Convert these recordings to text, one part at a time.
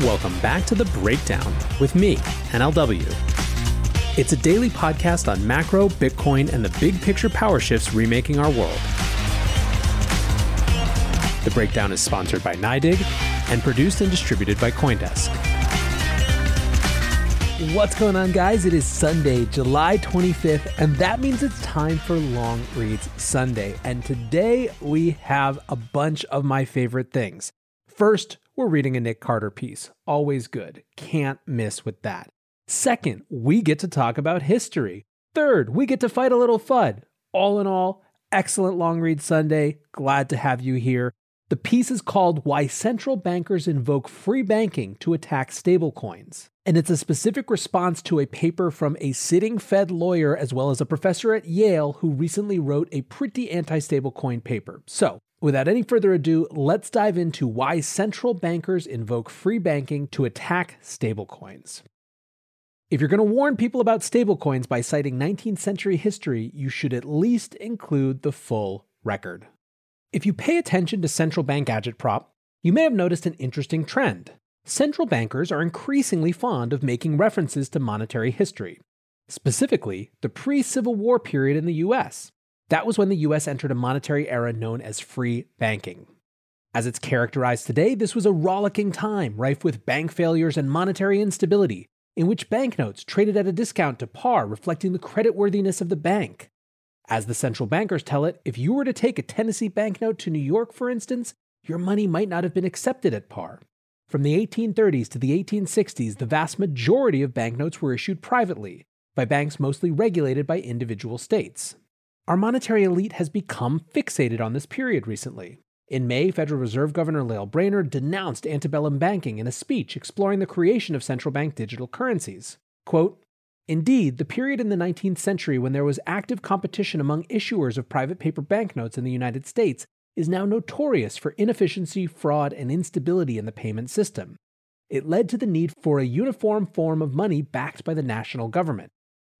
Welcome back to The Breakdown with me, NLW. It's a daily podcast on macro, Bitcoin, and the big picture power shifts remaking our world. The breakdown is sponsored by NYDIG and produced and distributed by Coindesk. What's going on, guys? It is Sunday, July 25th, and that means it's time for Long Reads Sunday. And today we have a bunch of my favorite things. First, we're reading a Nick Carter piece. Always good. Can't miss with that. Second, we get to talk about history. Third, we get to fight a little FUD. All in all, excellent long read Sunday. Glad to have you here. The piece is called Why Central Bankers Invoke Free Banking to Attack Stablecoins. And it's a specific response to a paper from a sitting Fed lawyer as well as a professor at Yale who recently wrote a pretty anti stablecoin paper. So, without any further ado, let's dive into why central bankers invoke free banking to attack stablecoins. If you're going to warn people about stablecoins by citing 19th century history, you should at least include the full record. If you pay attention to central bank agitprop, you may have noticed an interesting trend. Central bankers are increasingly fond of making references to monetary history, specifically the pre Civil War period in the US. That was when the US entered a monetary era known as free banking. As it's characterized today, this was a rollicking time rife with bank failures and monetary instability, in which banknotes traded at a discount to par, reflecting the creditworthiness of the bank. As the central bankers tell it, if you were to take a Tennessee banknote to New York, for instance, your money might not have been accepted at par. From the 1830s to the 1860s, the vast majority of banknotes were issued privately, by banks mostly regulated by individual states. Our monetary elite has become fixated on this period recently. In May, Federal Reserve Governor Lael Brainard denounced antebellum banking in a speech exploring the creation of central bank digital currencies. Quote, Indeed, the period in the 19th century when there was active competition among issuers of private paper banknotes in the United States is now notorious for inefficiency, fraud, and instability in the payment system. It led to the need for a uniform form of money backed by the national government.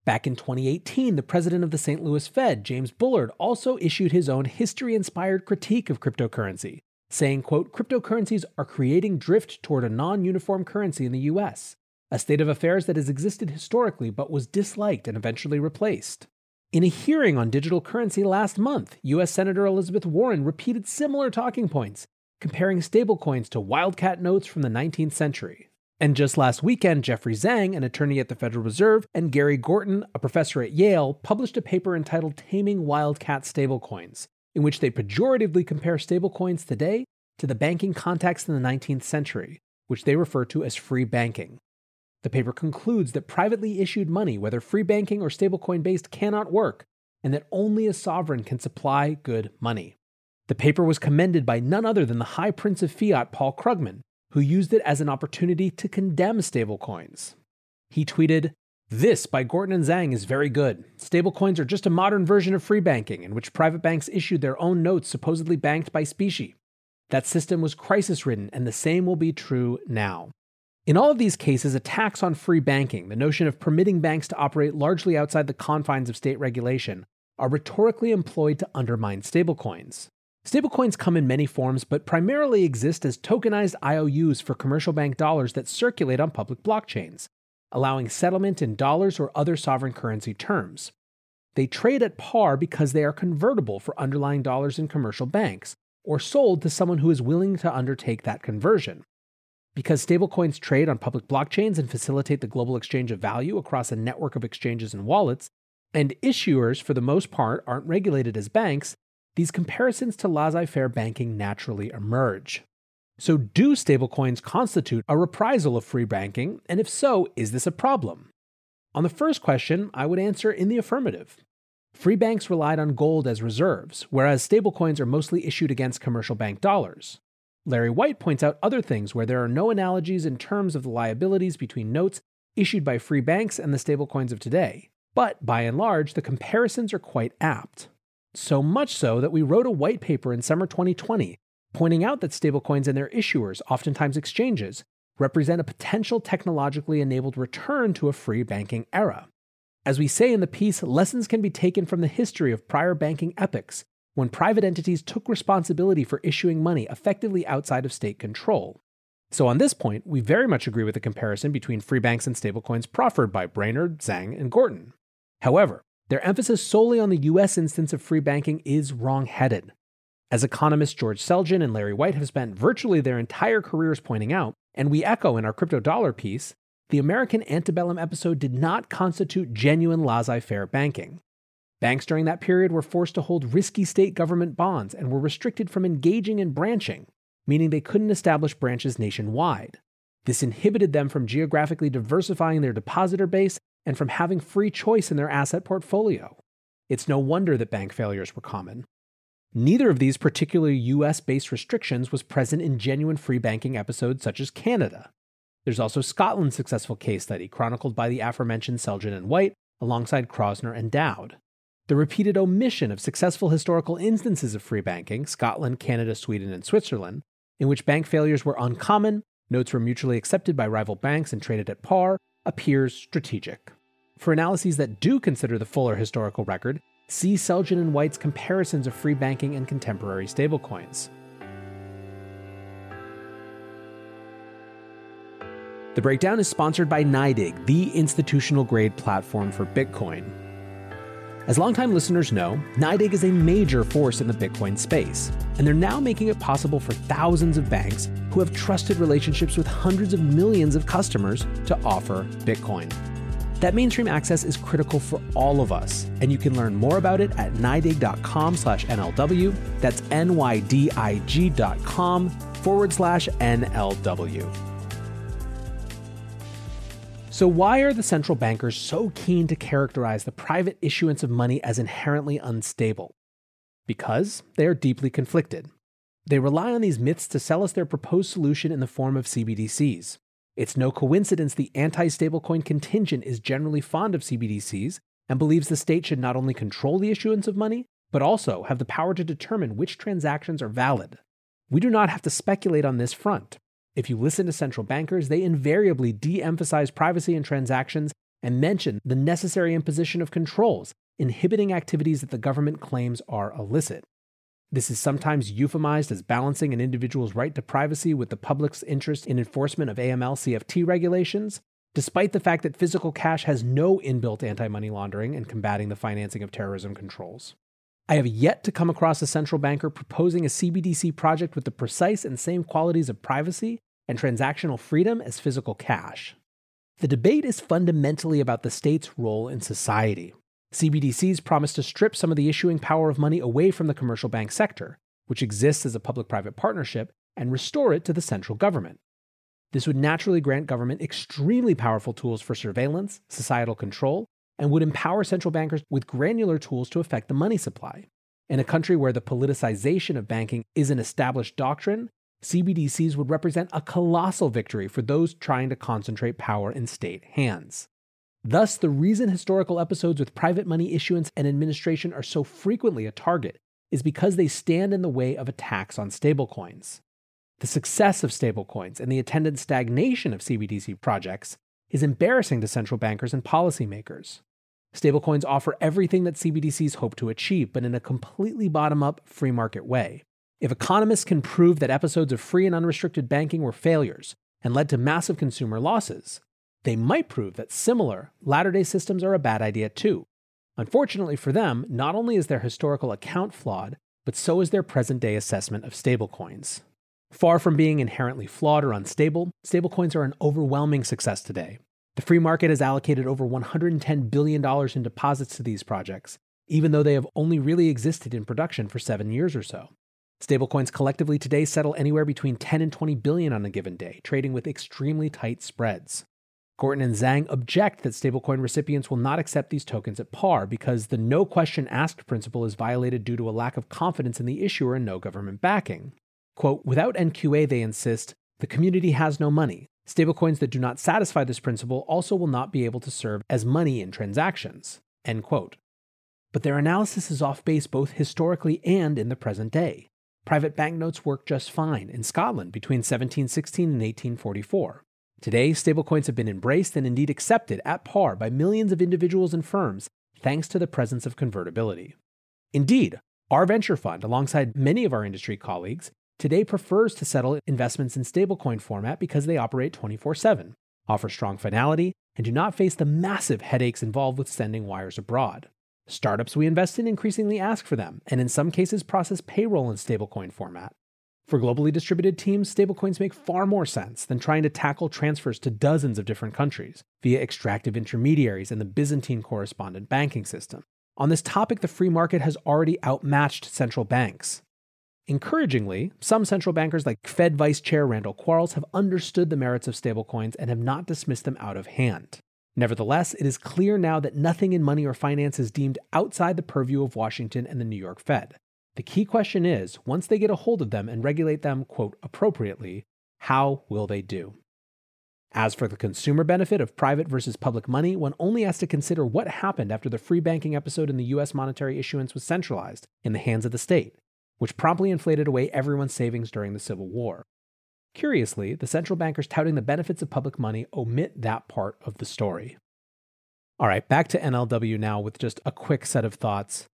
Back in 2018, the president of the St. Louis Fed, James Bullard, also issued his own history-inspired critique of cryptocurrency, saying, quote, cryptocurrencies are creating drift toward a non-uniform currency in the US, a state of affairs that has existed historically but was disliked and eventually replaced. In a hearing on digital currency last month, US Senator Elizabeth Warren repeated similar talking points, comparing stablecoins to wildcat notes from the 19th century. And just last weekend, Jeffrey Zhang, an attorney at the Federal Reserve, and Gary Gorton, a professor at Yale, published a paper entitled Taming Wildcat Stablecoins, in which they pejoratively compare stablecoins today to the banking context in the 19th century, which they refer to as free banking. The paper concludes that privately issued money, whether free banking or stablecoin based, cannot work, and that only a sovereign can supply good money. The paper was commended by none other than the High Prince of Fiat, Paul Krugman, who used it as an opportunity to condemn stablecoins. He tweeted, This by Gorton and Zhang is very good. Stablecoins are just a modern version of free banking in which private banks issued their own notes supposedly banked by specie. That system was crisis ridden, and the same will be true now. In all of these cases, attacks on free banking, the notion of permitting banks to operate largely outside the confines of state regulation, are rhetorically employed to undermine stablecoins. Stablecoins come in many forms, but primarily exist as tokenized IOUs for commercial bank dollars that circulate on public blockchains, allowing settlement in dollars or other sovereign currency terms. They trade at par because they are convertible for underlying dollars in commercial banks, or sold to someone who is willing to undertake that conversion. Because stablecoins trade on public blockchains and facilitate the global exchange of value across a network of exchanges and wallets, and issuers, for the most part, aren't regulated as banks, these comparisons to laissez faire banking naturally emerge. So, do stablecoins constitute a reprisal of free banking? And if so, is this a problem? On the first question, I would answer in the affirmative. Free banks relied on gold as reserves, whereas stablecoins are mostly issued against commercial bank dollars. Larry White points out other things where there are no analogies in terms of the liabilities between notes issued by free banks and the stablecoins of today. But by and large, the comparisons are quite apt. So much so that we wrote a white paper in summer 2020 pointing out that stablecoins and their issuers, oftentimes exchanges, represent a potential technologically enabled return to a free banking era. As we say in the piece, lessons can be taken from the history of prior banking epochs when private entities took responsibility for issuing money effectively outside of state control. So, on this point, we very much agree with the comparison between free banks and stablecoins proffered by Brainard, Zhang, and Gorton. However, their emphasis solely on the US instance of free banking is wrong headed. As economists George Selgin and Larry White have spent virtually their entire careers pointing out, and we echo in our crypto dollar piece, the American antebellum episode did not constitute genuine laissez faire banking. Banks during that period were forced to hold risky state government bonds and were restricted from engaging in branching, meaning they couldn't establish branches nationwide. This inhibited them from geographically diversifying their depositor base and from having free choice in their asset portfolio. It's no wonder that bank failures were common. Neither of these particular US based restrictions was present in genuine free banking episodes such as Canada. There's also Scotland's successful case study, chronicled by the aforementioned Selgin and White, alongside Kroszner and Dowd. The repeated omission of successful historical instances of free banking, Scotland, Canada, Sweden, and Switzerland, in which bank failures were uncommon, notes were mutually accepted by rival banks and traded at par, appears strategic. For analyses that do consider the fuller historical record, see Selgin and White's comparisons of free banking and contemporary stablecoins. The breakdown is sponsored by NYDIG, the institutional grade platform for Bitcoin. As longtime listeners know, NYDIG is a major force in the Bitcoin space, and they're now making it possible for thousands of banks who have trusted relationships with hundreds of millions of customers to offer Bitcoin. That mainstream access is critical for all of us, and you can learn more about it at nydig.com slash NLW. That's N-Y-D-I-G dot com forward slash NLW. So, why are the central bankers so keen to characterize the private issuance of money as inherently unstable? Because they are deeply conflicted. They rely on these myths to sell us their proposed solution in the form of CBDCs. It's no coincidence the anti stablecoin contingent is generally fond of CBDCs and believes the state should not only control the issuance of money, but also have the power to determine which transactions are valid. We do not have to speculate on this front. If you listen to central bankers, they invariably de emphasize privacy in transactions and mention the necessary imposition of controls, inhibiting activities that the government claims are illicit. This is sometimes euphemized as balancing an individual's right to privacy with the public's interest in enforcement of AML CFT regulations, despite the fact that physical cash has no inbuilt anti money laundering and combating the financing of terrorism controls. I have yet to come across a central banker proposing a CBDC project with the precise and same qualities of privacy and transactional freedom as physical cash. The debate is fundamentally about the state's role in society. CBDCs promise to strip some of the issuing power of money away from the commercial bank sector, which exists as a public private partnership, and restore it to the central government. This would naturally grant government extremely powerful tools for surveillance, societal control, and would empower central bankers with granular tools to affect the money supply. In a country where the politicization of banking is an established doctrine, CBDCs would represent a colossal victory for those trying to concentrate power in state hands. Thus, the reason historical episodes with private money issuance and administration are so frequently a target is because they stand in the way of attacks on stablecoins. The success of stablecoins and the attendant stagnation of CBDC projects is embarrassing to central bankers and policymakers. Stablecoins offer everything that CBDCs hope to achieve, but in a completely bottom up, free market way. If economists can prove that episodes of free and unrestricted banking were failures and led to massive consumer losses, they might prove that similar latter day systems are a bad idea too. Unfortunately for them, not only is their historical account flawed, but so is their present day assessment of stablecoins. Far from being inherently flawed or unstable, stablecoins are an overwhelming success today. The free market has allocated over $110 billion in deposits to these projects, even though they have only really existed in production for seven years or so. Stablecoins collectively today settle anywhere between 10 and 20 billion on a given day, trading with extremely tight spreads. Gorton and Zhang object that stablecoin recipients will not accept these tokens at par because the no question asked principle is violated due to a lack of confidence in the issuer and no government backing. Quote, without NQA, they insist, the community has no money. Stablecoins that do not satisfy this principle also will not be able to serve as money in transactions. End quote. But their analysis is off base both historically and in the present day. Private banknotes work just fine in Scotland between 1716 and 1844. Today, stablecoins have been embraced and indeed accepted at par by millions of individuals and firms thanks to the presence of convertibility. Indeed, our venture fund, alongside many of our industry colleagues, today prefers to settle investments in stablecoin format because they operate 24 7, offer strong finality, and do not face the massive headaches involved with sending wires abroad. Startups we invest in increasingly ask for them, and in some cases process payroll in stablecoin format. For globally distributed teams, stablecoins make far more sense than trying to tackle transfers to dozens of different countries via extractive intermediaries and the Byzantine correspondent banking system. On this topic, the free market has already outmatched central banks. Encouragingly, some central bankers like Fed Vice Chair Randall Quarles have understood the merits of stablecoins and have not dismissed them out of hand. Nevertheless, it is clear now that nothing in money or finance is deemed outside the purview of Washington and the New York Fed. The key question is once they get a hold of them and regulate them, quote, appropriately, how will they do? As for the consumer benefit of private versus public money, one only has to consider what happened after the free banking episode in the US monetary issuance was centralized in the hands of the state, which promptly inflated away everyone's savings during the Civil War. Curiously, the central bankers touting the benefits of public money omit that part of the story. All right, back to NLW now with just a quick set of thoughts.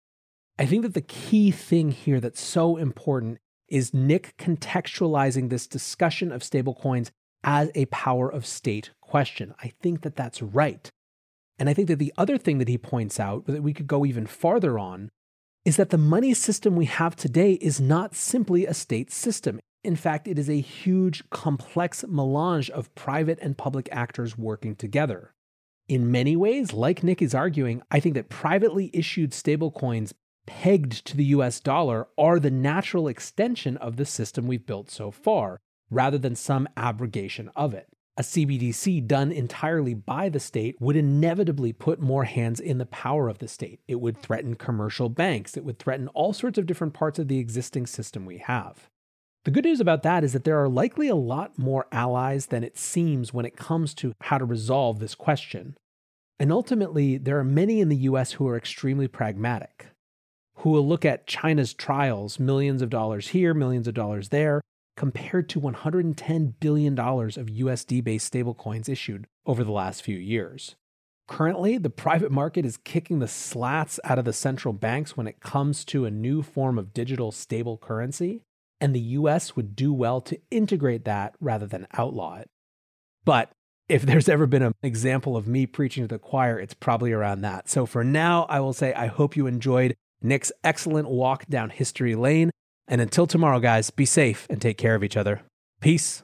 I think that the key thing here that's so important is Nick contextualizing this discussion of stablecoins as a power of state question. I think that that's right. And I think that the other thing that he points out that we could go even farther on is that the money system we have today is not simply a state system. In fact, it is a huge, complex melange of private and public actors working together. In many ways, like Nick is arguing, I think that privately issued stablecoins pegged to the US dollar are the natural extension of the system we've built so far, rather than some abrogation of it. A CBDC done entirely by the state would inevitably put more hands in the power of the state. It would threaten commercial banks. It would threaten all sorts of different parts of the existing system we have. The good news about that is that there are likely a lot more allies than it seems when it comes to how to resolve this question. And ultimately, there are many in the US who are extremely pragmatic who will look at China's trials, millions of dollars here, millions of dollars there, compared to $110 billion of USD based stablecoins issued over the last few years. Currently, the private market is kicking the slats out of the central banks when it comes to a new form of digital stable currency, and the US would do well to integrate that rather than outlaw it. But if there's ever been an example of me preaching to the choir, it's probably around that. So for now, I will say I hope you enjoyed Nick's excellent walk down history lane. And until tomorrow, guys, be safe and take care of each other. Peace.